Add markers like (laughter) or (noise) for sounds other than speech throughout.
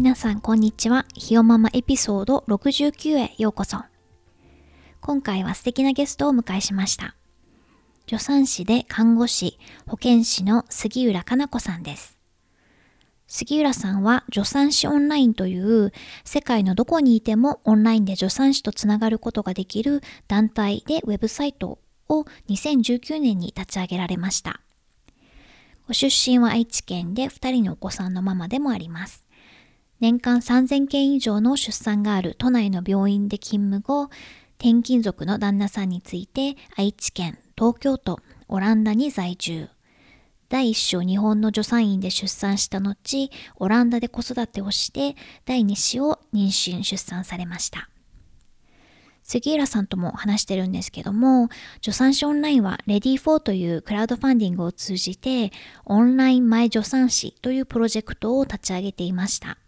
皆さんこんにちは。ひよママエピソード69へようこそ。今回は素敵なゲストをお迎えしました。助産師で看護師、保健師の杉浦かな子さんです。杉浦さんは助産師オンラインという世界のどこにいてもオンラインで助産師とつながることができる団体でウェブサイトを2019年に立ち上げられました。ご出身は愛知県で2人のお子さんのママでもあります。年間3000件以上の出産がある都内の病院で勤務後、転勤族の旦那さんについて愛知県、東京都、オランダに在住。第一子を日本の助産院で出産した後、オランダで子育てをして、第二子を妊娠、出産されました。杉浦さんとも話してるんですけども、助産師オンラインは Ready4 というクラウドファンディングを通じて、オンライン前助産師というプロジェクトを立ち上げていました。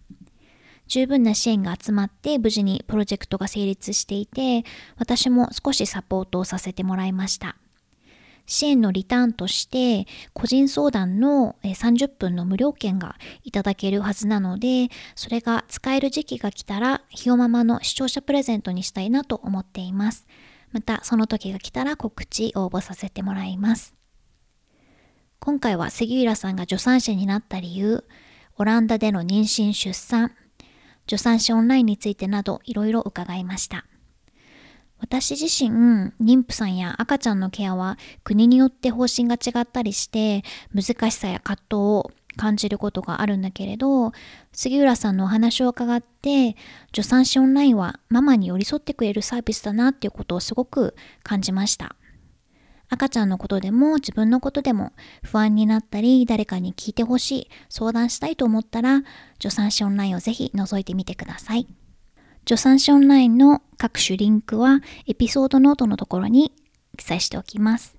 十分な支援が集まって無事にプロジェクトが成立していて、私も少しサポートをさせてもらいました。支援のリターンとして個人相談の30分の無料券がいただけるはずなのでそれが使える時期が来たらひよママの視聴者プレゼントにしたいなと思っています。またその時が来たら告知応募させてもらいます。今回は杉浦さんが助産師になった理由オランダでの妊娠出産。助産師オンラインについてなどいろいろ伺いました。私自身、妊婦さんや赤ちゃんのケアは国によって方針が違ったりして難しさや葛藤を感じることがあるんだけれど杉浦さんのお話を伺って助産師オンラインはママに寄り添ってくれるサービスだなっていうことをすごく感じました赤ちゃんのことでも自分のことでも不安になったり誰かに聞いてほしい相談したいと思ったら助産師オンラインをぜひ覗いてみてください。助産師オンラインの各種リンクはエピソードノートのところに記載しておきます。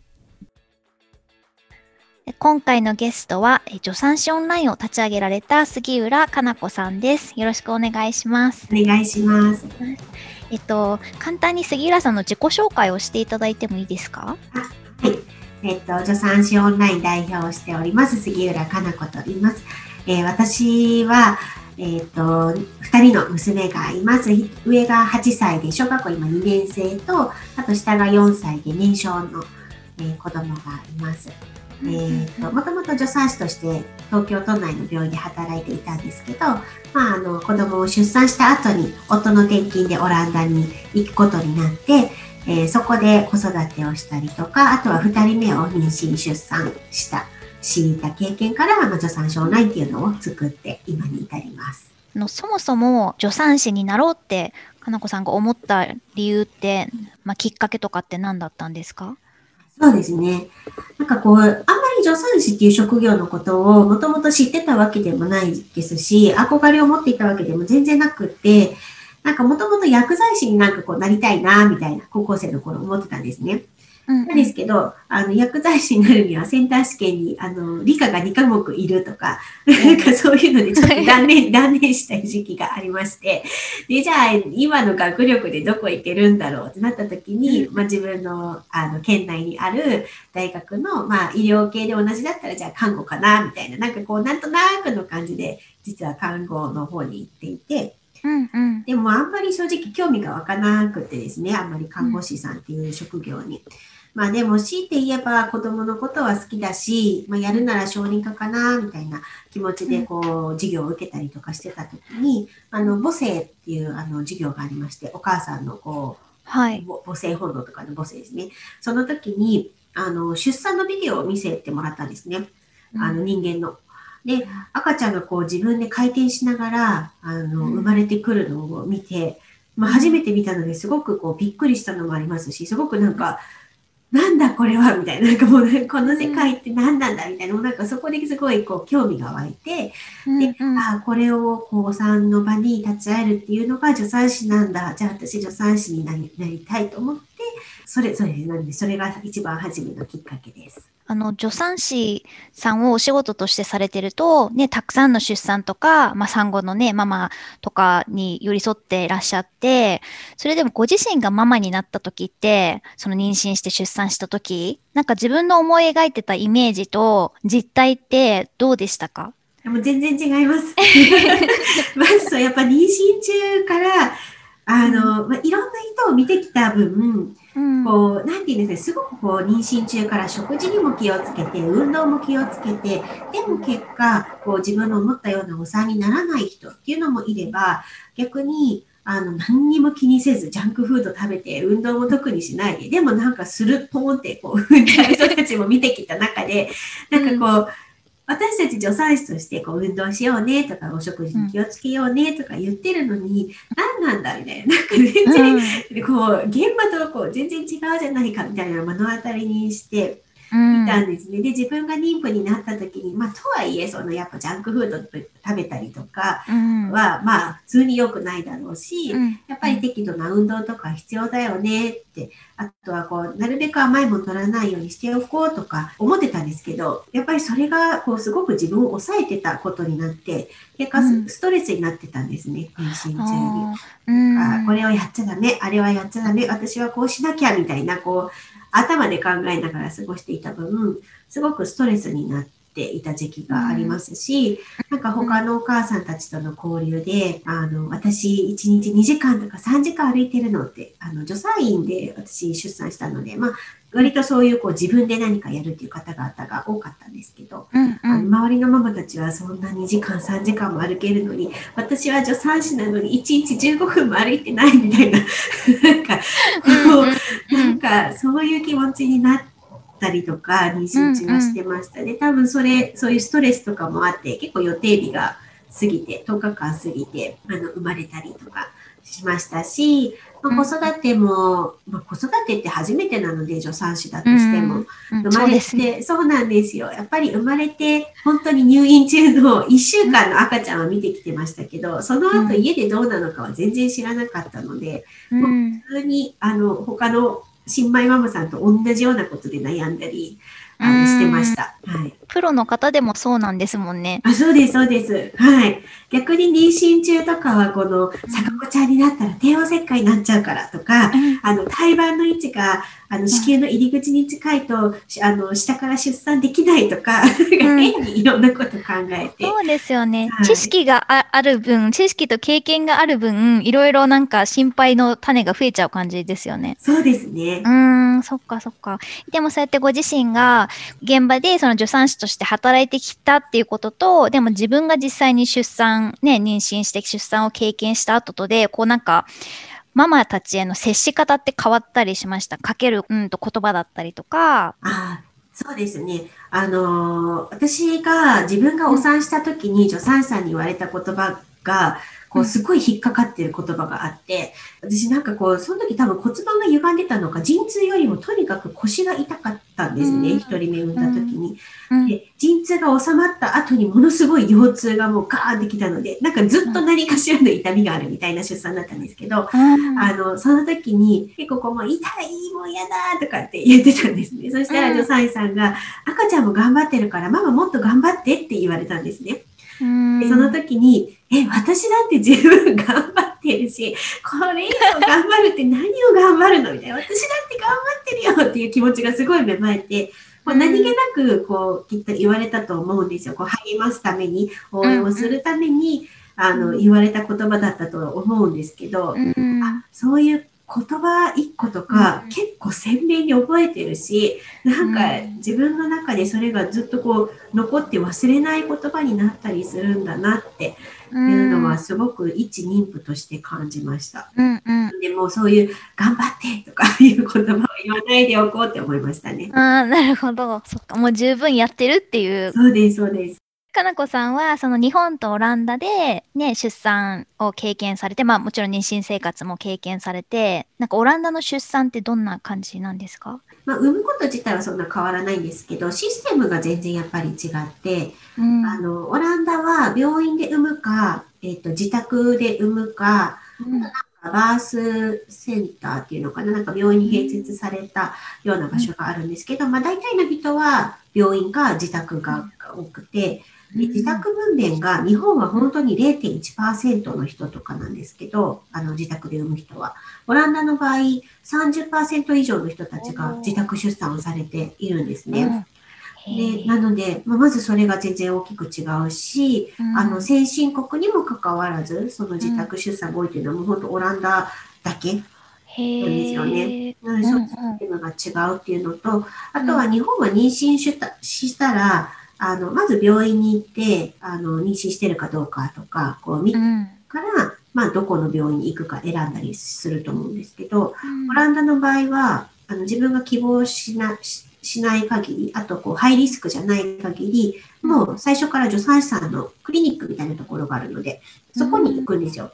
今回のゲストは助産師オンラインを立ち上げられた杉浦かな子さんです。よろしくお願いします。お願いします。えっと、簡単に杉浦さんの自己紹介をしていただいてもいいですか？はい。(laughs) えっと、助産師オンライン代表をしております、杉浦かな子と言います。えー、私は、えっ、と、2人の娘がいます。上が8歳で、小学校今2年生と、あと下が4歳で年少の、えー、子供がいます。えーと、もともと助産師として東京都内の病院で働いていたんですけど、まあ、あの子供を出産した後に夫の転勤でオランダに行くことになって、えー、そこで子育てをしたりとか、あとは2人目を妊娠出産した知った経験から、まあ、助産師オンラインっていうのを作って今に至ります。のそもそも助産師になろうってかなこさんが思った理由って、まあ、きっかけとかって何だったんですか？そうですね。なんかこう、あんまり助産師っていう職業のことをもともと知ってたわけでもないですし、憧れを持っていたわけでも全然なくって、なんかもともと薬剤師になんかこうなりたいな、みたいな高校生の頃思ってたんですね。なんですけど、あの、薬剤師になるにはセンター試験に、あの、理科が2科目いるとか、なんかそういうのでちょっと断念、(laughs) 断念した時期がありまして、で、じゃあ、今の学力でどこ行けるんだろうってなった時に、まあ自分の、あの、県内にある大学の、まあ医療系で同じだったら、じゃあ看護かな、みたいな、なんかこう、なんとなくの感じで、実は看護の方に行っていて、うんうん、でもあんまり正直興味が湧かなくてですね、あんまり看護師さんっていう職業に。まあでも強いて言えば子供のことは好きだし、まあ、やるなら小児科かなみたいな気持ちでこう授業を受けたりとかしてた時に、あの母性っていうあの授業がありまして、お母さんのこう、はい、母性本能とかの母性ですね。その時にあの出産のビデオを見せてもらったんですね。あの人間の。で、赤ちゃんがこう自分で回転しながら、あの、生まれてくるのを見て、まあ、初めて見たのですごくこうびっくりしたのもありますし、すごくなんか、なんだこれはみたいな、なんかもう、ね、この世界って何なんだみたいな、なんかそこですごいこう興味が湧いて、で、うんうん、あこれをこう産の場に立ち会えるっていうのが助産師なんだ。じゃあ私助産師になりなりたいと思って、それ、それなんで、それが一番初めのきっかけです。あの、助産師さんをお仕事としてされてると、ね、たくさんの出産とか、まあ、産後のね、ママとかに寄り添ってらっしゃって、それでもご自身がママになった時って、その妊娠して出産した時、なんか自分の思い描いてたイメージと実態ってどうでしたか？もう全然違います。(laughs) (laughs) まずやっぱ妊娠中から、あの、まあ、いろんな人を見てきた分、うん、こう、なんていうんですか、すごくこう、妊娠中から食事にも気をつけて、運動も気をつけて、でも結果、こう、自分の思ったようなお産にならない人っていうのもいれば、逆に、あの、何にも気にせず、ジャンクフード食べて、運動も特にしないで、でもなんかする、ポンって、こう、踏んじゃう人たちも見てきた中で、なんかこう、私たち助産師としてこう運動しようねとかお食事に気をつけようねとか言ってるのに、うん、何なんだみたいな。(laughs) なんか全然、うん、こう現場とこう全然違うじゃないかみたいな目の当たりにしていたんですね。で、自分が妊婦になった時に、まあ、とはいえ、その、やっぱジャンクフード食べたりとかは、うん、まあ、普通に良くないだろうし、うん、やっぱり適度な運動とか必要だよねって、あとはこう、なるべく甘いもの取らないようにしておこうとか思ってたんですけど、やっぱりそれが、こう、すごく自分を抑えてたことになって、結果、ストレスになってたんですね、妊娠中に。うん、これをやっちゃダメ、あれはやっちゃダメ、私はこうしなきゃみたいな、こう、頭で考えながら過ごしていた分、すごくストレスになっていた時期がありますし、なんか他のお母さんたちとの交流で、あの、私1日2時間とか3時間歩いてるのって、あの、助産院で私出産したので、まあ、割とそういうこう自分で何かやるっていう方々が多かったんですけど、うんうん、あの周りのママたちはそんな2時間3時間も歩けるのに私は助産師なのに1日15分も歩いてないみたいななんか、うなんかそういう気持ちになったりとか妊娠中はしてましたね、うんうん、多分それそういうストレスとかもあって結構予定日が過ぎて10日間過ぎてあの生まれたりとかしましたしまあ、子育ても、まあ、子育てって初めてなので助産師だとしても、生まれてそう、ね,、そうなんですよやっぱり生まれて本当に入院中の1週間の赤ちゃんは見てきてましたけどその後家でどうなのかは全然知らなかったので、もう普通にあの他の新米ママさんと同じようなことで悩んだりあのしてました。はい。プロの方でもそうなんですもんね。あ、そうです、そうです。はい。逆に妊娠中とかは、この、逆子ちゃんになったら帝王切開になっちゃうからとか、うん、あの、胎盤の位置が、あの、子宮の入り口に近いと、あの、下から出産できないとか、変にいろんなこと考えて。そうですよね。はい、知識がある分、知識と経験がある分、いろいろなんか心配の種が増えちゃう感じですよね。そうですね。うん、そっかそっか。でもそうやってご自身が現場でその助産師として働いてきたっていうことと、でも自分が実際に出産、ね、妊娠して出産を経験した後とで、こうなんか、ママたちへの接し方って変わったりしました？かける、うんと言葉だったりとか。あそうですね。あのー、私が自分がお産した時に助産師さんに言われた言葉が、こう、すごい引っかかってる言葉があって、私なんかこう、その時多分骨盤が歪んでたのか、陣痛よりもとにかく腰が痛かったんですね、一、人目産んだ時に。で、陣痛が収まった後にものすごい腰痛がもうガーンってきたので、なんかずっと何かしらの痛みがあるみたいな出産だったんですけど、あの、その時に結構こう、もう痛い、もう嫌だとかって言ってたんですね。そしたら助産師さんが、赤ちゃんも頑張ってるから、ママもっと頑張ってって言われたんですね。でその時に、え、私だって十分頑張ってるし、これ以上頑張るって何を頑張るのみたいな、私だって頑張ってるよっていう気持ちがすごい芽生えて、こう何気なく、こう、きっと言われたと思うんですよ。こう、励ますために、応援をするために、あの、言われた言葉だったと思うんですけど、あそういう言葉一個とか、結構鮮明に覚えてるし、なんか自分の中でそれがずっとこう残って忘れない言葉になったりするんだなっていうのはすごく一妊婦として感じました。うんうん、でもそういう頑張ってとかいう言葉を言わないでおこうって思いましたね。ああ、なるほど。そっか、もう十分やってるっていう。そうです、そうです。かなこさんは、その日本とオランダでね、出産を経験されて、まあもちろん妊娠生活も経験されて、なんかオランダの出産ってどんな感じなんですか？まあ、産むこと自体はそんな変わらないんですけど、システムが全然やっぱり違って、うん。あの、オランダは病院で産むか、えっ、と、自宅で産むか、うん。バースセンターっていうのかな、なんか病院に併設されたような場所があるんですけど、まあ大体の人は病院か自宅が多くて、で自宅分娩が日本は本当に0.1%の人とかなんですけど、あの自宅で産む人は。オランダの場合、30%以上の人たちが自宅出産をされているんですね。うん。でなので、まあ、まずそれが全然大きく違うし、うん。あの先進国にもかかわらず、その自宅出産が多いというのはもう本当オランダだけへなんですよね。なので、うんそういうシステムが違うっていうのと、あとは日本は妊娠したしたら、あの、まず病院に行って、あの、妊娠してるかどうかとか、こう見てうん。から、まあ、どこの病院に行くか選んだりすると思うんですけど、うん。オランダの場合は、あの自分が希望しなししない限り、あとこうハイリスクじゃない限り、もう最初から助産師さんのクリニックみたいなところがあるので、そこに行くんですよ。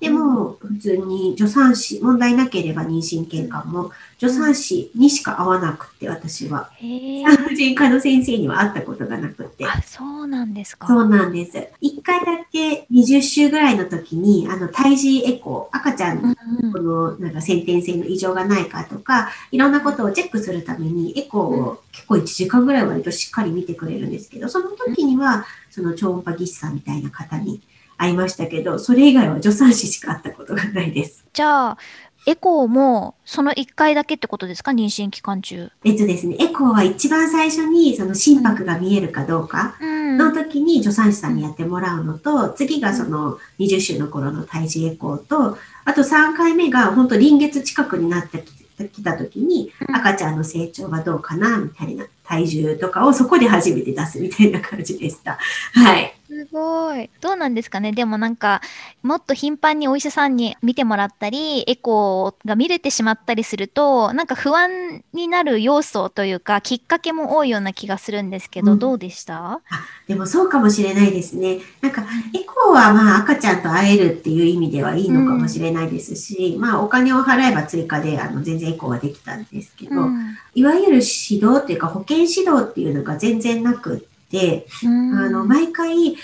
でも、普通に助産師、問題なければ妊娠経過も、助産師にしか会わなくて、私は。産婦人科の先生には会ったことがなくて。あ、そうなんですか。そうなんです。一回だけ20週ぐらいの時に、あの、胎児エコー、赤ちゃんこのなんか先天性の異常がないかとか、いろんなことをチェックするために、エコーを結構1時間ぐらい割としっかり見てくれるんですけど、その時には、その超音波技師さんみたいな方に会いましたけど、それ以外は助産師しか会ったことがないです。じゃあ、エコーもその1回だけってことですか？妊娠期間中。えっとですね、エコーは一番最初にその心拍が見えるかどうかうんの時に助産師さんにやってもらうのと、次がその20週の頃の胎児エコーと、あと3回目が本当臨月近くになってきた時にうん赤ちゃんの成長がどうかなみたいな体重とかをそこで初めて出すみたいな感じでした。はい。すごい。どうなんですかね？でもなんか、もっと頻繁にお医者さんに見てもらったり、エコーが見れてしまったりすると、なんか不安になる要素というか、きっかけも多いような気がするんですけど、うん。どうでした？でもそうかもしれないですね。なんかエコーはまあ赤ちゃんと会えるっていう意味ではいいのかもしれないですし、まあお金を払えば追加であの全然エコーはできたんですけど、うん。いわゆる指導っていうか保健指導っていうのが全然なくって、うん。あの、毎回、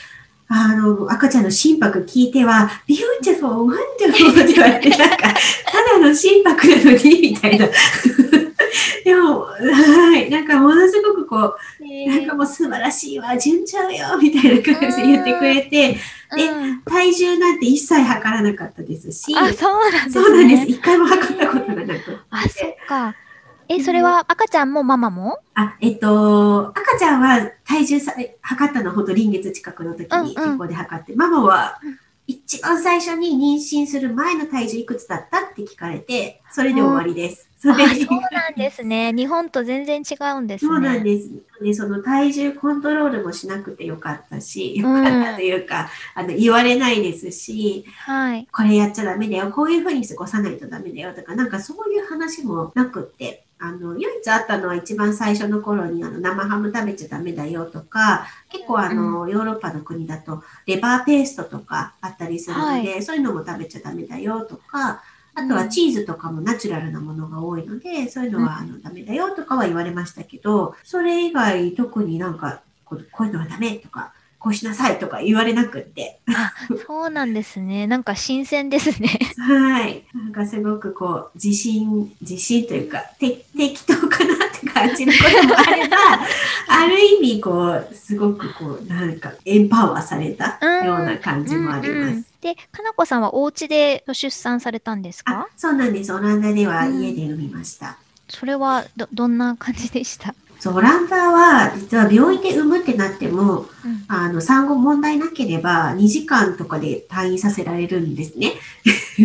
あの、赤ちゃんの心拍聞いては、beautiful, wonderful って言われて、なんか、ただの心拍なのに、みたいな。(laughs) でも、はい、なんかものすごくこう、なんかもう素晴らしいわ、順調よ、みたいな感じで言ってくれて、でうん体重なんて一切測らなかったですし、あ、そうなんですね。そうなんです。一回も測ったことがなくて。あ、そっか。え、それは赤ちゃんもママも？あ、えっと、赤ちゃんは体重さ測ったのは本当臨月近くの時にうんうんエコーで測って、ママはうん一番最初に妊娠する前の体重いくつだったって聞かれて、それで終わりです。そあ、れそうなんですね。(laughs) 日本と全然違うんですね。そうなんです。で、その体重コントロールもしなくてよかったし、よかったというか、あの、言われないですし、はい。これやっちゃダメだよ、こういうふうに過ごさないとダメだよとか、なんかそういう話もなくって、あの、唯一あったのは一番最初の頃にあの生ハム食べちゃダメだよとか、結構あの、ヨーロッパの国だとレバーペーストとかあったりするので、そういうのも食べちゃダメだよとか、あとはチーズとかもナチュラルなものが多いので、そういうのはあのダメだよとかは言われましたけど、それ以外特になんかこうこういうのはダメとか、こうしなさいとか言われなくって、あ、そうなんですね。(laughs) なんか新鮮ですね。はい。なんかすごくこう、自信、自信というか、て適当かなって感じのこともあれば、(laughs) ある意味こう、すごくこう、なんかエンパワーされたような感じもありうんうんます。で、かなこさんはお家で出産されたんですあか、そうなんです。オランダでは家で産みました。それはど、どんな感じでした？そう、オランダは実は病院で産むってなっても、うんあの、産後問題なければ2時間とかで退院させられるんですね。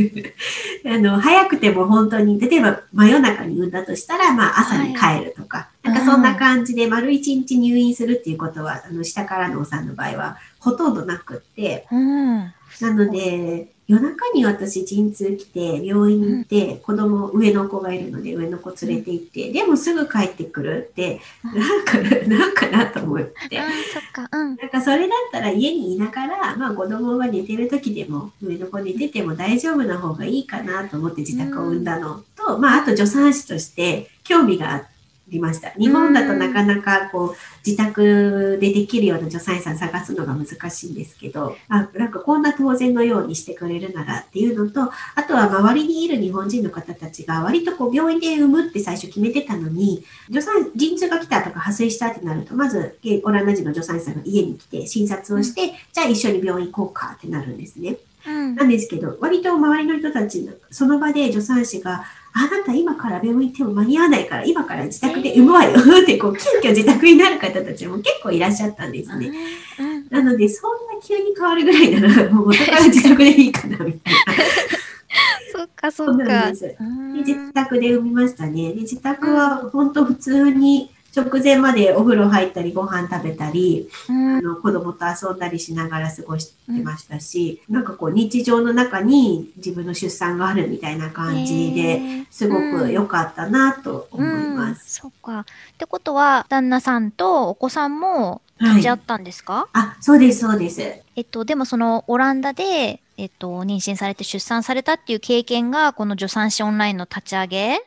(laughs) あの、早くても本当に、例えば真夜中に産んだとしたら、まあ朝に帰るとか、はいなんかそんな感じで丸一日入院するっていうことは、あの、下からのお産の場合はほとんどなくって、うん。なので、夜中に私陣痛来て病院に行って、子供上の子がいるので上の子連れて行って、でもすぐ帰ってくるって、なんかな、なんかなと思って。あ、そっか。うん。なんかそれだったら家にいながら、まあ子供が寝てる時でも、上の子寝てても大丈夫な方がいいかなと思って自宅を産んだのと、まああと助産師として興味があっりました。日本だとなかなかこう自宅でできるような助産師さん探すのが難しいんですけど、あなんかこんな当然のようにしてくれるならっていうのと、あとは周りにいる日本人の方たちが割とこう病院で産むって最初決めてたのに、助産陣痛が来たとか破水したってなると、まずオランダ人の助産師さんが家に来て診察をして、じゃあ一緒に病院行こうかってなるんですね。うんなんですけど、割と周りの人たちの、その場で助産師が、あなた今から病院行っても間に合わないから、今から自宅で産むわよって、こう、急遽自宅になる方たちも結構いらっしゃったんですね。うんなので、そんな急に変わるぐらいなら、もう元から自宅でいいかな、みたいな。(laughs) そっかそそうなっかんで自宅で産みましたね。で、自宅は本当普通に直前までお風呂入ったり、ご飯食べたり、うんあの子供と遊んだりしながら過ごしてましたし、なんかこう日常の中に自分の出産があるみたいな感じで、すごく良かったなと思います。うん、そっか。ってことは、旦那さんとお子さんもはい立ち会。ったんですか、あ、そうです、そうです。えっと、でもそのオランダで、えっと、妊娠されて出産されたっていう経験が、この助産師オンラインの立ち上げ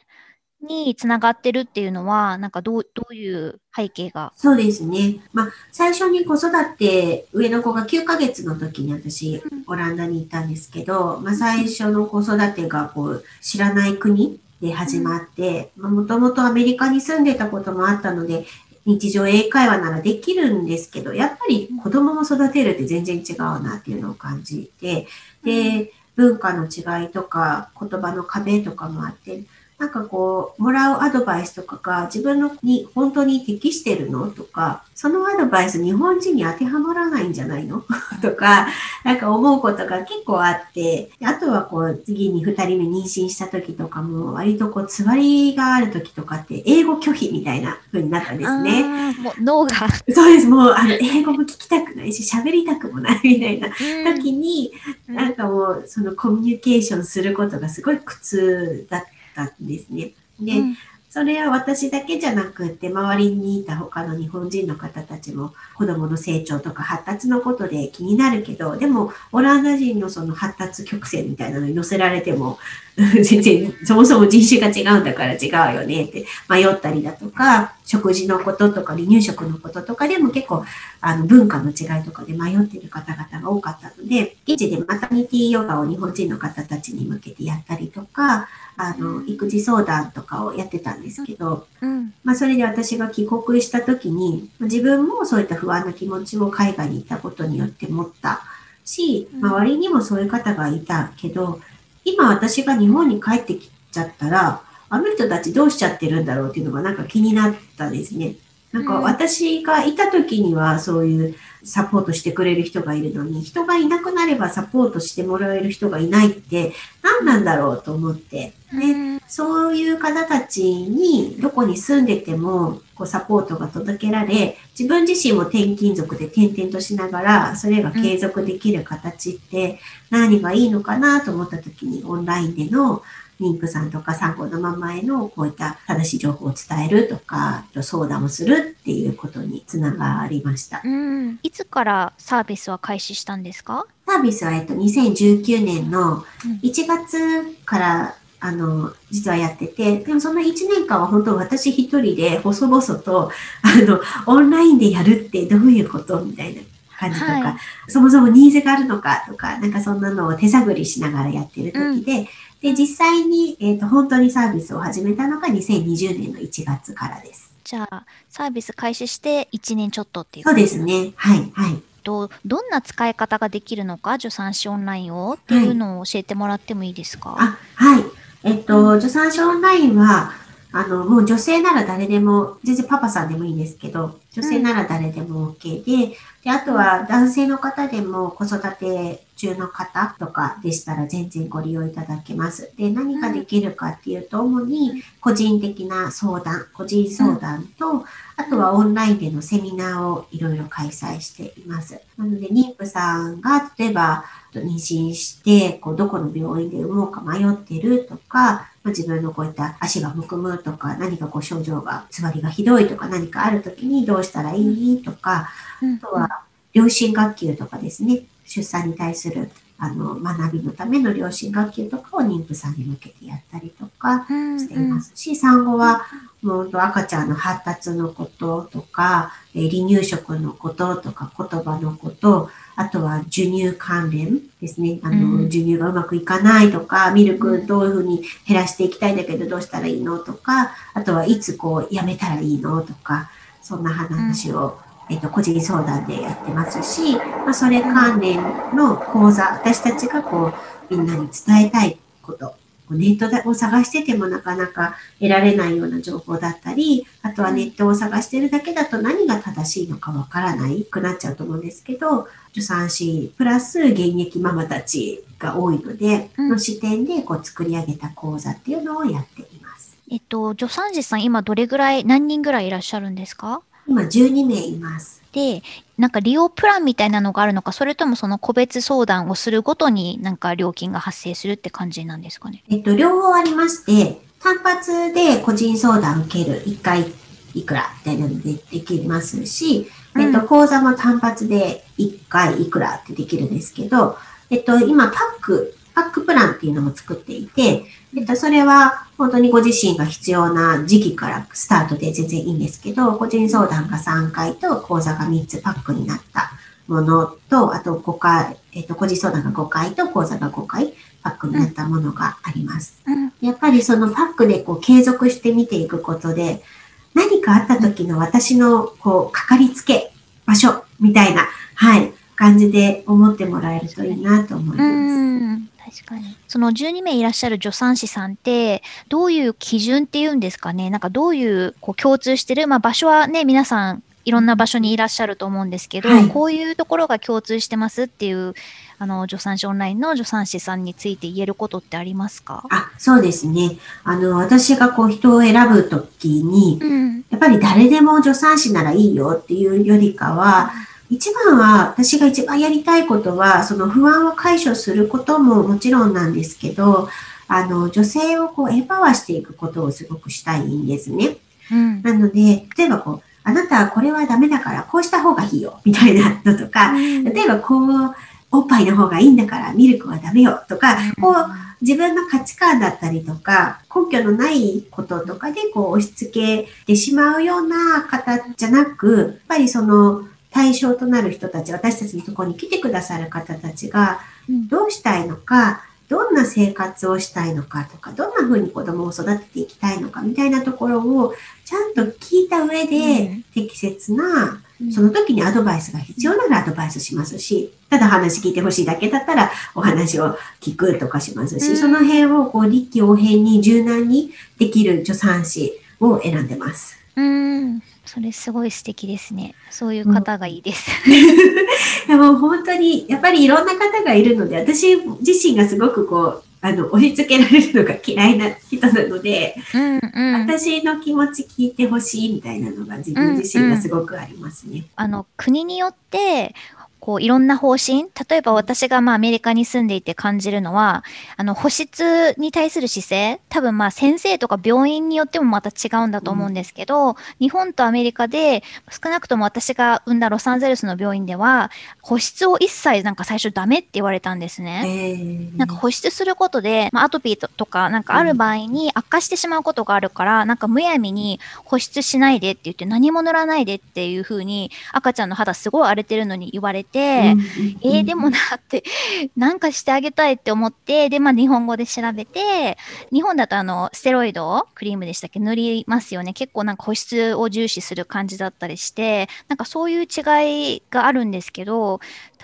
につながってるっていうのは、なんかどう、どういう背景が？そうですね。まあ、最初に子育て、上の子が9ヶ月の時に私、オランダに行ったんですけど、まあ、最初の子育てがこう、知らない国で始まって、まあ、もともとアメリカに住んでたこともあったので、日常英会話ならできるんですけど、やっぱり子供も育てるって全然違うなっていうのを感じて、で、文化の違いとか言葉の壁とかもあって、なんかこう、もらうアドバイスとかが自分のに本当に適してるの？とか、そのアドバイス日本人に当てはまらないんじゃないの？(laughs) とか、なんか思うことが結構あって、あとはこう、次に2人目妊娠した時とかも、割とこう、つわりがある時とかって、英語拒否みたいな風になったんですね。もう脳が。そうです。もう、あの、英語も聞きたくないし、喋りたくもないみたいな時に、うんなんかもう、そのコミュニケーションすることがすごい苦痛だったんですね。で、うんそれは私だけじゃなくって、周りにいた他の日本人の方たちも、子供の成長とか発達のことで気になるけど、でも、オランダ人のその発達曲線みたいなのに乗せられても、(laughs) 全然、そもそも人種が違うんだから違うよねって迷ったりだとか、食事のこととか離乳食のこととかでも結構、あの、文化の違いとかで迷っている方々が多かったので、現地でマタニティヨガを日本人の方たちに向けてやったりとか、あの、育児相談とかをやってたんですけど、うんまあ、それで私が帰国した時に、自分もそういった不安な気持ちを海外に行ったことによって持ったし、うん周りにもそういう方がいたけど、今私が日本に帰ってきちゃったら、あの人たちどうしちゃってるんだろうっていうのがなんか気になったですね。なんかうん。私がいた時にはそういうサポートしてくれる人がいるのに、人がいなくなればサポートしてもらえる人がいないって何なんだろうと思って。ね、そういう方たちにどこに住んでてもこうサポートが届けられ、自分自身も転勤族で転々としながら、それが継続できる形って何がいいのかなと思った時にオンラインでの妊婦さんとか産後のママへのこういった正しい情報を伝えるとか、相談をするっていうことにつながりました。うん。いつからサービスは開始したんですか？サービスは、えっと、2019年のうん。1月から、あの、実はやってて、でもその1年間は本当私一人で細々と、あの、オンラインでやるってどういうことみたいな感じとか、はい。そもそもニーズがあるのかとか、なんかそんなのを手探りしながらやってる時で、で、実際に、えっ、と、本当にサービスを始めたのが2020年の1月からです。じゃあ、サービス開始して1年ちょっとっていうそうですね。はい、はい。と、どんな使い方ができるのか、助産師オンラインをっていうのを教えてもらってもいいですか、あ、はい。えっと、助産師オンラインは、あの、もう女性なら誰でも、全然パパさんでもいいんですけど、女性なら誰でも OK で、で、あとは男性の方でも子育て中の方とかでしたら全然ご利用いただけます。で、何ができるかっていうと、主に個人的な相談、個人相談と、あとはオンラインでのセミナーをいろいろ開催しています。なので、妊婦さんが、例えば、妊娠して、こう、どこの病院で産もうか迷ってるとか、まあ、自分のこういった足がむくむとか、何かこう症状が、つわりがひどいとか何かあるときにどうしたらいいとか、うんあとは、両親学級とかですね、出産に対する、あの、学びのための両親学級とかを妊婦さんに向けてやったりとかうんしていますし、産後は、もう赤ちゃんの発達のこととか、離乳食のこととか、言葉のこと、あとは授乳関連ですね。あの、うん、授乳がうまくいかないとか、ミルクどういうふうに減らしていきたいんだけどどうしたらいいのとか、あとはいつこうやめたらいいのとか、そんな話を、うん、えっと、個人相談でやってますし、まあ、それ関連の講座、私たちがこう、みんなに伝えたいことネットを探しててもなかなか得られないような情報だったり、あとはネットを探してるだけだと何が正しいのかわからないくなっちゃうと思うんですけど、助産師プラス現役ママたちが多いので、うん、の視点でこう作り上げた講座っていうのをやっています。えっと、助産師さん今どれぐらい、何人ぐらいいらっしゃるんですか？今12名います。で、なんか利用プランみたいなのがあるのか、それともその個別相談をするごとになんか料金が発生するって感じなんですかね？えっと、両方ありまして、単発で個人相談受ける、1回いくらみたいなのでできますし、えっと、講座も単発で1回いくらってできるんですけど、えっと、今パック、パックプランっていうのも作っていて、えっと、それは本当にご自身が必要な時期からスタートで全然いいんですけど、個人相談が3回と講座が3つパックになったものと、あと5回、えっと、個人相談が5回と講座が5回パックになったものがあります。うん、やっぱりそのパックでこう継続して見ていくことで、何かあった時の私のこう、かかりつけ場所みたいな、はい、感じで思ってもらえるといいなと思います。確かに。その12名いらっしゃる助産師さんって、どういう基準っていうんですかね、なんかどういうこう共通してる、まあ、場所はね、皆さんいろんな場所にいらっしゃると思うんですけど、はい、こういうところが共通してますっていう、あの、助産師オンラインの助産師さんについて言えることってありますか？あ、そうですね。あの、私がこう人を選ぶときに、うん、やっぱり誰でも助産師ならいいよっていうよりかは、うん一番は、私が一番やりたいことは、その不安を解消することももちろんなんですけど、あの、女性をこう、エンパワーしていくことをすごくしたいんですね。うん、なので、例えばこう、あなたはこれはダメだからこうした方がいいよ、みたいなのとか、例えばこう、おっぱいの方がいいんだからミルクはダメよとか、こう、自分の価値観だったりとか、根拠のないこととかでこう押し付けてしまうような方じゃなく、やっぱりその、対象となる人たち、私たちのところに来てくださる方たちが、どうしたいのか、どんな生活をしたいのかとか、どんな風に子供を育てていきたいのかみたいなところをちゃんと聞いた上で、適切な、その時にアドバイスが必要ならアドバイスしますし、ただ話聞いてほしいだけだったらお話を聞くとかしますし、その辺をこう臨機応変に柔軟にできる助産師を選んでます。うんそれすごい素敵ですね。そういう方がいいです。(laughs) いやもう本当に、やっぱりいろんな方がいるので、私自身がすごくこう、あの、押し付けられるのが嫌いな人なので、うんうん、私の気持ち聞いてほしいみたいなのが自分自身がすごくありますね。うんうん、あの、国によって、こういろんな方針例えば私がまあアメリカに住んでいて感じるのはあの保湿に対する姿勢多分まあ先生とか病院によってもまた違うんだと思うんですけど、うん、日本とアメリカで少なくとも私が産んだロサンゼルスの病院では保湿を一切なんか最初ダメって言われたんですね。なんか保湿することで、まあ、アトピーとかなんかある場合に悪化してしまうことがあるから、うん、なんかむやみに保湿しないでって言って何も塗らないでっていう風に赤ちゃんの肌すごい荒れてるのに言われて、えー、でもなって、(laughs) なんかしてあげたいって思って、で、まあ日本語で調べて、日本だとあの、ステロイドクリームでしたっけ？塗りますよね。結構なんか保湿を重視する感じだったりして、なんかそういう違いがあるんですけど、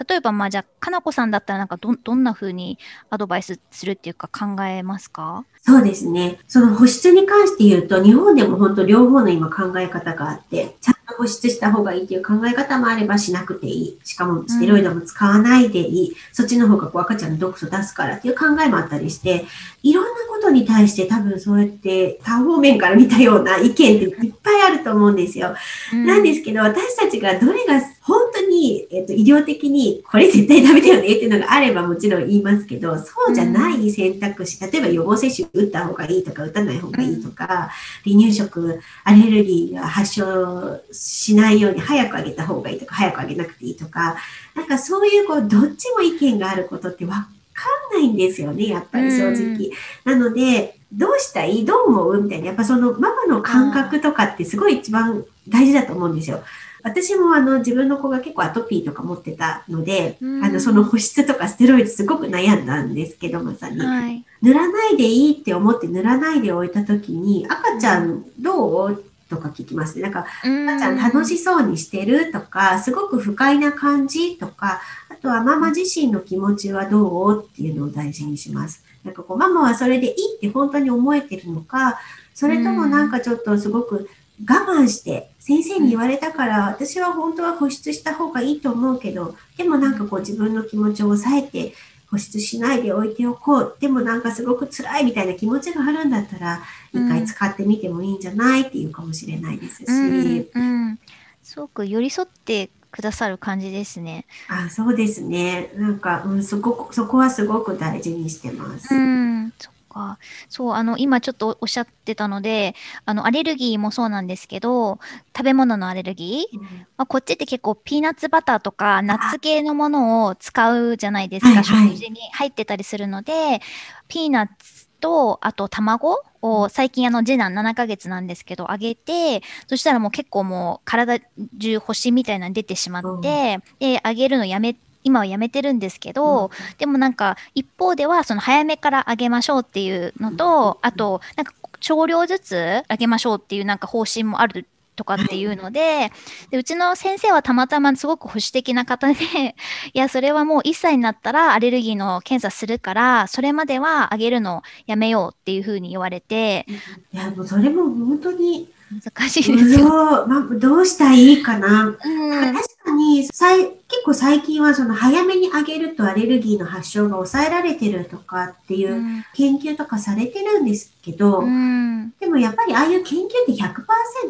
例えばまあじゃあ、かなこさんだったらなんかど、どんな風にアドバイスするっていうか考えますか？そうですね。その保湿に関して言うと、日本でも本当両方の今考え方があって、ちゃんと保湿した方がいいっていう考え方もあればしなくていい。しかもステロイドも使わないでいい。うん、そっちの方がこう赤ちゃんの毒素出すからっていう考えもあったりして、いろんなことに対して多分そうやって多方面から見たような意見っていっぱいあると思うんですよ。うん、なんですけど、私たちがどれが本当に、えっと、医療的にこれ絶対ダメだよねっていうのがあればもちろん言いますけど、そうじゃない選択肢、例えば予防接種打った方がいいとか打たない方がいいとか、離乳食アレルギーが発症しないように早くあげた方がいいとか、早くあげなくていいとか、なんかそういうこう、どっちも意見があることってわかんないんですよね、やっぱり正直。なので、どうしたい？どう思う？みたいな。やっぱそのママの感覚とかってすごい一番大事だと思うんですよ。私もあの自分の子が結構アトピーとか持ってたので、うんあのその保湿とかステロイドすごく悩んだんですけど、まさに。はい。塗らないでいいって思って塗らないで置いた時に、赤ちゃんどう？とか聞きますね。なんか赤ちゃん楽しそうにしてるとか、すごく不快な感じとか、あとはママ自身の気持ちはどう？っていうのを大事にします。なんかこう、ママはそれでいいって本当に思えてるのか、それともなんかちょっとすごく我慢して、先生に言われたから、私は本当は保湿した方がいいと思うけど、でもなんかこう自分の気持ちを抑えて、保湿しないで置いておこう。でもなんかすごく辛いみたいな気持ちがあるんだったら、うん一回使ってみてもいいんじゃないっていうかもしれないですし。うん、うん。すごく寄り添ってくださる感じですね。あそうですね。なんか、うん、そこ、そこはすごく大事にしてます。うん、か。そう、あの、今ちょっとおっしゃってたので、あの、アレルギーもそうなんですけど、食べ物のアレルギー、うん。まあ、こっちって結構ピーナッツバターとかナッツ系のものを使うじゃないですか、はいはい。食事に入ってたりするので、ピーナッツと、あと卵を最近あの次男7ヶ月なんですけど、あげて、そしたらもう結構もう体中星みたいなの出てしまって、で、あげるのやめ、今はやめてるんですけど、でもなんか一方ではその早めからあげましょうっていうのと、あとなんか少量ずつあげましょうっていうなんか方針もあるとかっていうのででうちの先生はたまたますごく保守的な方で (laughs) いやそれはもう1歳になったらアレルギーの検査するからそれまではあげるのやめようっていうふうに言われて。いや、もうそれも本当に、難しいです。よ。どう、まあ、どうしたらいいかな。うん。確かにさい、結構最近はその早めにあげるとアレルギーの発症が抑えられてるとかっていううん。研究とかされてるんですけど、うん。でもやっぱりああいう研究って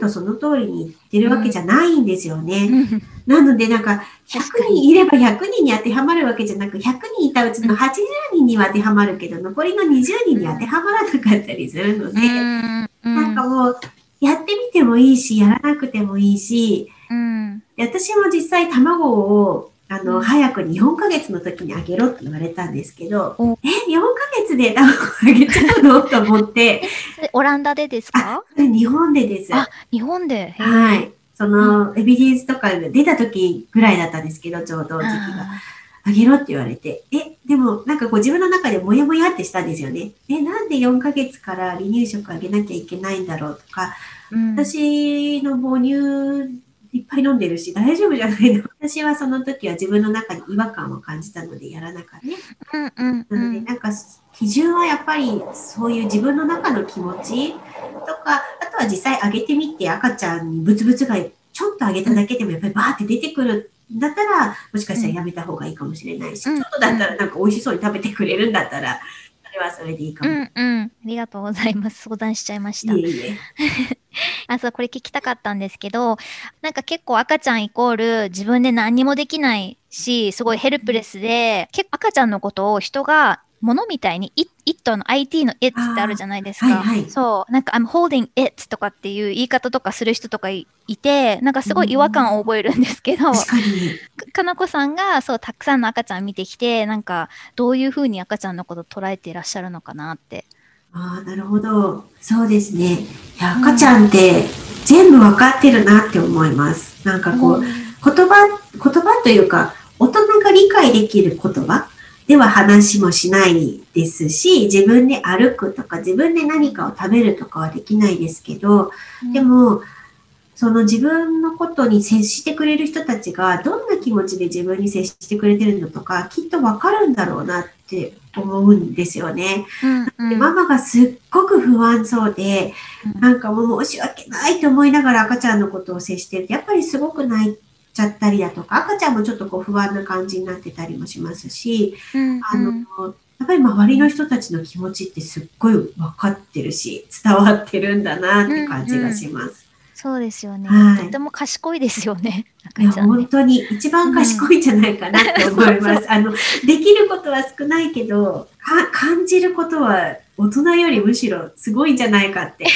100%その通りに言ってるわけじゃないんですよね。なのでなんか100確かに人いれば100人に当てはまるわけじゃなく、100人いたうちの80人には当てはまるけど、残りの20人に当てはまらなかったりするので、うん。なんかもうやってみてもいいし、やらなくてもいいし、うんで私も実際卵をあの、うん早くに4ヶ月の時にあげろって言われたんですけどお、え、4ヶ月で卵あげちゃうの？と思って、(laughs) オランダでですか？日本でです。あ日本で。はい。その、エビデンスとかが出た時ぐらいだったんですけど、ちょうど時期が。ああげろって言われて。え、でもなんかこう自分の中でモヤモヤってしたんですよね。え、なんで4ヶ月から離乳食あげなきゃいけないんだろうとか、ーうん私の母乳いっぱい飲んでるし大丈夫じゃないの (laughs) 私はその時は自分の中に違和感を感じたのでやらなかったね。うんうんうなのでんなんか基準はやっぱりそういう自分の中の気持ちとか、あとは実際あげてみて赤ちゃんにブツブツがちょっとあげただけでもやっぱりバーって出てくるんだったら、もしかしたらやめた方がいいかもしれないし、うんちょっとだったらなんか美味しそうに食べてくれるんだったら、それはそれでいいかうも。んうん。ありがとうございます。相談しちゃいましたい。えいえ。(laughs) あ、そう、これ聞きたかったんですけど、なんか結構赤ちゃんイコール自分で何にもできないし、すごいヘルプレスで、結構赤ちゃんのことを人が物みたいに、it, it の IT の it ってあるじゃないですか。はいはいそう、なんか I'm holding it とかっていう言い方とかする人とかいいて、なんかすごい違和感を覚えるんですけど、確かに。(laughs) かかなこさんがそうたくさんの赤ちゃん見てきてなんかどういうふうに赤ちゃんのこと捉えていらっしゃるのかなって。ああ、なるほど。そうですね。いや、赤ちゃんって全部わかってるなって思います。なんかこう、言葉、言葉というか、大人が理解できる言葉では話もしないですし、自分で歩くとか、自分で何かを食べるとかはできないですけど、でも、その自分のことに接してくれる人たちがどんな気持ちで自分に接してくれてるのとか、きっとわかるんだろうなって思うんですよね。うんうん。でママがすっごく不安そうで、うん。なんかもう申し訳ないと思いながら赤ちゃんのことを接してると、やっぱりすごく泣いちゃったりだとか、赤ちゃんもちょっとこう不安な感じになってたりもしますし、うんあの、やっぱり周りの人たちの気持ちってすっごい分かってるし、伝わってるんだなって感じがします。そうですよね、はいとても賢いですよねいや、本。当に一番賢いんじゃないかなって思います。あの、できることは少ないけど、か感じることは大人よりむしろすごいんじゃないかって。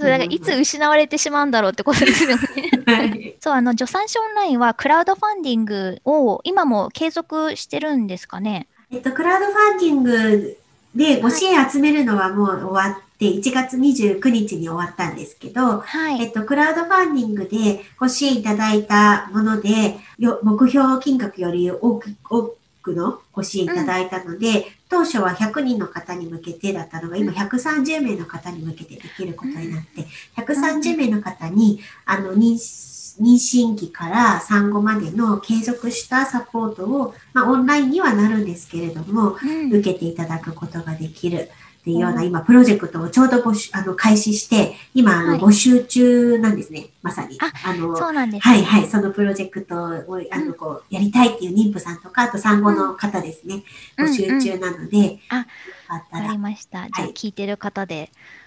そうだからいつ失われてしまうんだろうってことですよね。(laughs) はいそうあの助産師オンラインはクラウドファンディングを今も継続してるんですかね？えっと、クラウドファンディングで、ご支援集めるのはもう終わって、1月29日に終わったんですけど、はい。えっと、クラウドファンディングでご支援いただいたもので、よ目標金額より多く多くのご支援いただいたので、当初は100人の方に向けてだったのが、今130名の方に向けてできることになって、130名の方に、あの、妊妊娠期から産後までの継続したサポートを、まあ、オンラインにはなるんですけれども、うん。受けていただくことができるっていうような、今、プロジェクトをちょうど募集あの開始して、今、あの、はい。募集中なんですね、まさに。あの、そうなんです、はいはい、そのプロジェクトを、あうん。の、こう、やりたいっていう妊婦さんとか、あと産後の方ですね、うん募集中なので、あよかったわからり、ました。じゃあはい。聞いてる方で。あ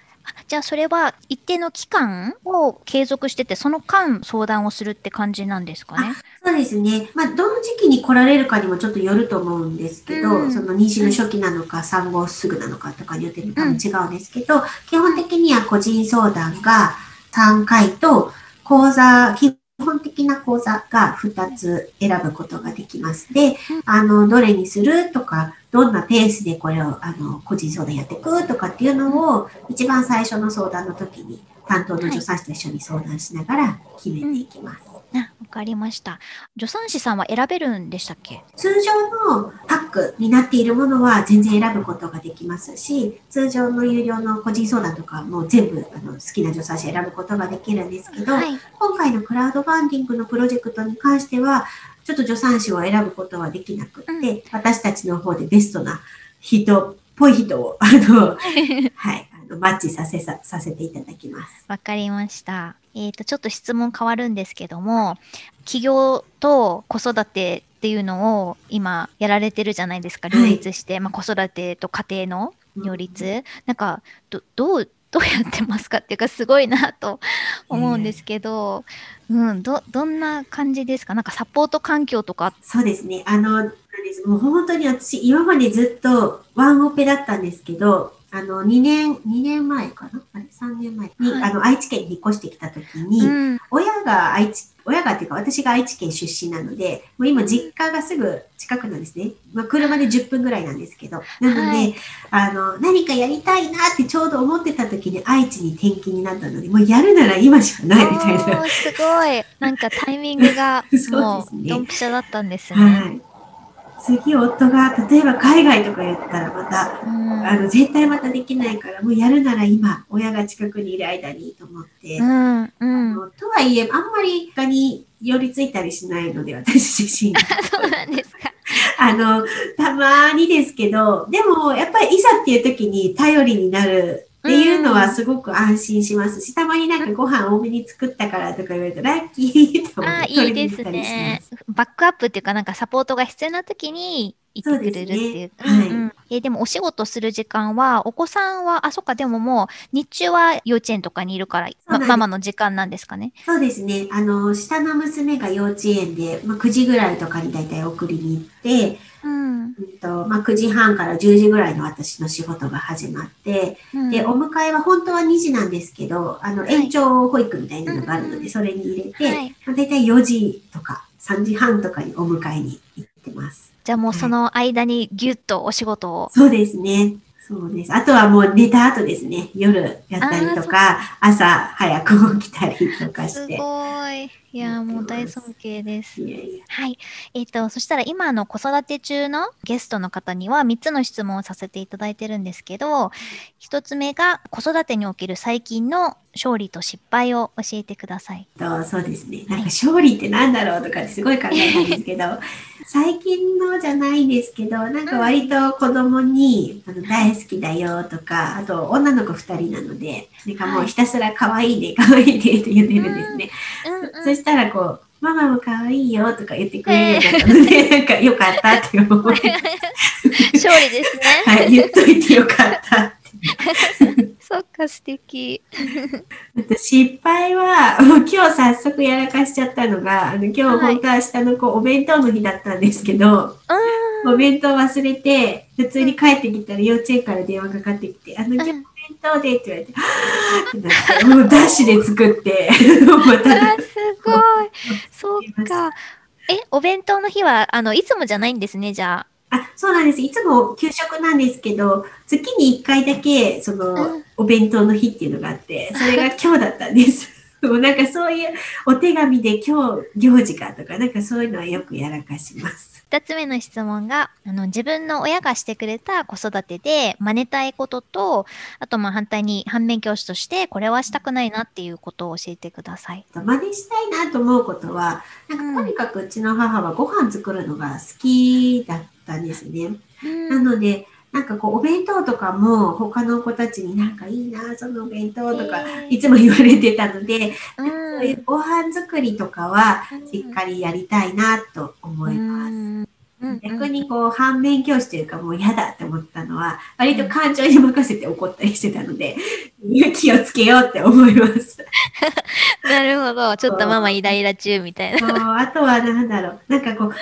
じゃあそれは一定の期間を継続してて、その間相談をするって感じなんですかね？そうですね。まあ、どの時期に来られるかにもちょっとよると思うんですけど、うんその妊娠の初期なのか、産後すぐなのかとかによって多分違うんですけど、基本的には個人相談が3回と、講座、基本的な講座が2つ選ぶことができます。で、あの、どれにするとか、どんなペースでこれを、あの、個人相談やっていくとかっていうのを、一番最初の相談の時に、担当の助産師と一緒に相談しながら決めていきます。あわかりました。助産師さんは選べるんでしたっけ？通常のパックになっているものは全然選ぶことができますし、通常の有料の個人相談とかも全部あの好きな助産師選ぶことができるんですけど、はい。今回のクラウドファンディングのプロジェクトに関しては、ちょっと助産師を選ぶことはできなくって、うん私たちの方でベストな人っぽい人を、あの、(laughs) はい、マッチさせささせていただきます。わかりました。えっ、と、ちょっと質問変わるんですけども、起業と子育てっていうのを今やられてるじゃないですか、はい両立して、まあ、子育てと家庭の両立。なんか、ど、どう、どうやってますかっていうか、すごいなと思うんですけど、うん、ど、どんな感じですか？なんかサポート環境とか、そうですね。あの、もう本当に私、今までずっとワンオペだったんですけど、あの、2年、2年前かな？あれ ?3 年前に、はいあの、愛知県に引っ越してきた時に、うん、親が愛知、親がっていうか私が愛知県出身なので、もう今実家がすぐ近くなんですね。まあ車で10分ぐらいなんですけど。なので、はいあの、何かやりたいなってちょうど思ってた時に愛知に転勤になったので、もうやるなら今しかないみたいな。すごい。なんかタイミングが (laughs) もうドンピシャだったんですね。はい。次夫が例えば海外とか言ったらまた、うんあの絶対またできないからもうやるなら今親が近くにいる間にと思って、うん、うあん。のとはいえあんまり他に寄りついたりしないので私自身 (laughs) そうなんですか。あのたまにですけどでもやっぱりいざっていう時に頼りになるっていうのはすごく安心しますし、たまになんかご飯多めに作ったからとか言われるとラッキーと思ってあーいいです取りに行ったりしねます。。バックアップっていうか、なんかサポートが必要な時に行ってくれるっていう。そうですねんん。えーでもお仕事する時間は、お子さんは、あ、そっか、でももう日中は幼稚園とかにいるから、まママの時間なんですかね？そうですね。あの、下の娘が幼稚園で、まあ、9時ぐらいとかにだいたい送りに行って、うん。うんとまあ、9時半から10時ぐらいの私の仕事が始まって、うん。で、お迎えは本当は2時なんですけど、あの、はい。延長保育みたいなのがあるので、うんそれに入れて、はい。まあ、だいたい4時とか3時半とかにお迎えに行ってます。じゃあもうその間にギュッとお仕事を。そうですね。そうです。あとはもう寝た後ですね。夜やったりとか、朝早く起きたりとかすして。ごい。いやー、もう大尊敬です。いやいやはい。えっ、と、そしたら今の子育て中のゲストの方には3つの質問をさせていただいてるんですけど、1つ目が子育てにおける最近の勝利と失敗を教えてください。とそうですね。なんか勝利ってなんだろうとかってすごい考えたんですけど、最近のじゃないんですけど、なんか割と子供に、あの大好きだよとか、あと女の子2人なので、なんかもうひたすら可愛いね、可愛いねって言ってるんですね。うんそしたらこう、ママも可愛いよとか言ってくれるようになったので、なんかよかったって思い、(laughs) 勝利ですね。はい、言っといてよかったって。(laughs) そっか、素敵。失敗は、もう今日早速やらかしちゃったのが、あの今日はい本当は明日のこうお弁当の日だったんですけど、お弁当忘れて、普通に帰ってきたら幼稚園から電話かかってきて、あの、今日お弁当でって言われて、はぁーってなって、もうダッシュで作って、(laughs) また、あ、すごい。そっか。え、お弁当の日は、あの、いつもじゃないんですね、じゃあ。あ、そうなんです。いつも給食なんですけど、月に1回だけ、その、うんお弁当の日っていうのがあって、それが今日だったんです。(laughs) もうなんかそういうお手紙で今日行事かとか、なんかそういうのはよくやらかします。二つ目の質問が、あの、自分の親がしてくれた子育てで真似たいことと、あとまあ反対に反面教師としてこれはしたくないなっていうことを教えてください。真似したいなと思うことは、なんかとにかくうちの母はご飯作るのが好きだったんですね。なので、なんかこうお弁当とかも他の子たちになんかいいな、そのお弁当とかいつも言われてたので、うんそういうご飯作りとかはしっかりやりたいなと思います。うんうん逆にこう反面教師というかもう嫌だって思ったのは割と感情に任せて怒ったりしてたので気をつけようって思います。(laughs) なるほど。ちょっとママイライラ中みたいな。あとはなんだろうなんかこう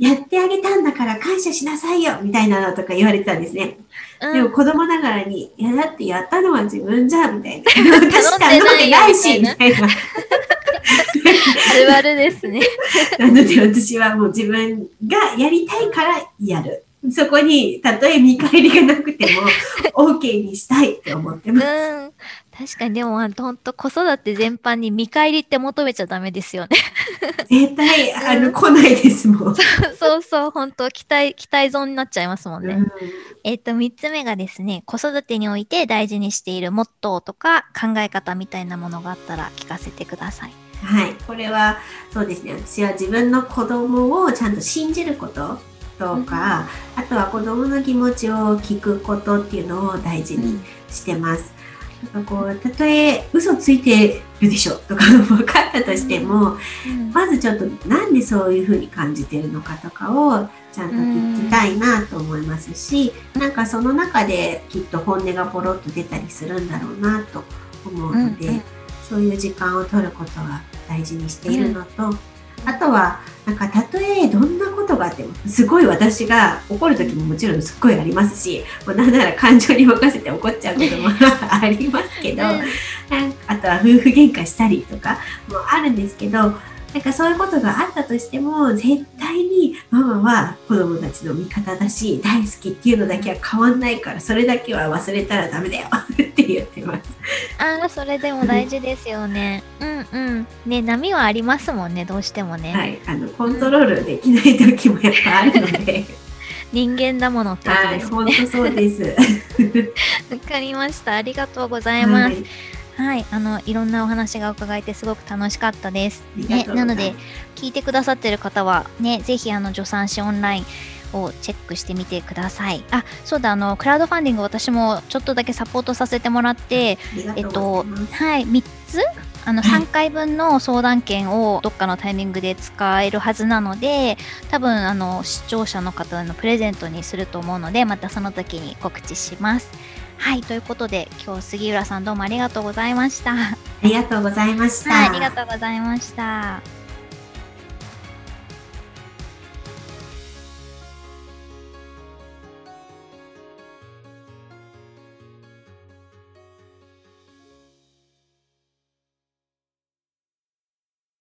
やってあげたんだから感謝しなさいよみたいなのとか言われてたんですね。でも子供ながらに、いやだってやったのは自分じゃみたいな。私頼んでないしみたいな。あるあるですね。なので私はもう自分がやりたいからやる。そこにたとえ見返りがなくても OK にしたいって思ってうます。ん。確かにでもほんと子育て全般に見返りって求めちゃダメですよね。絶対あの来ないですもん。(laughs) そうそう、本当期待、期待損になっちゃいますもんね。うんえっと、三つ目がですね、子育てにおいて大事にしているモットーとか考え方みたいなものがあったら聞かせてください。はい、これはそうですね私は自分の子供をちゃんと信じることとか、あとは子供の気持ちを聞くことっていうのを大事にしてます。なんかこうたとえ嘘ついてるでしょとか分かったとしても、うん。まずちょっとなんでそういうふうに感じてるのかとかをちゃんと聞きたいなと思いますし、なんかその中できっと本音がポロッと出たりするんだろうなと思うので、そういう時間を取ることは大事にしているのと、あとはなんかたとえどんなことがあってもすごい私が怒る時ももちろんすっごいありますしもうなんなら感情に任せて怒っちゃうことも (laughs) ありますけど、あとは夫婦喧嘩したりとかもあるんですけどなんかそういうことがあったとしても絶対にママは子供たちの味方だし大好きっていうのだけは変わんないからそれだけは忘れたらダメだよって言ってます。ああ、それでも大事ですよね。うんうん。ね、波はありますもんね、どうしてもね。はい、あのコントロールできない時もやっぱあるので、(laughs) 人間だものってことはい、です本当そうです。(laughs) わかりました。ありがとうございます。はいはい、あの、いろんなお話が伺えてすごく楽しかったです。ね、ないので、聞いてくださってる方は、ね、ぜひ、あの、助産師オンラインをチェックしてみてください。あ、そうだ、あの、クラウドファンディング私もちょっとだけサポートさせてもらって、えっとはい、3つ？あのはい3回分の相談券をどっかのタイミングで使えるはずなので多分あの視聴者の方のプレゼントにすると思うのでまたその時に告知します。はいということで今日杉浦さんどうもありがとうございました。はありがとうございました。いありがとうございました。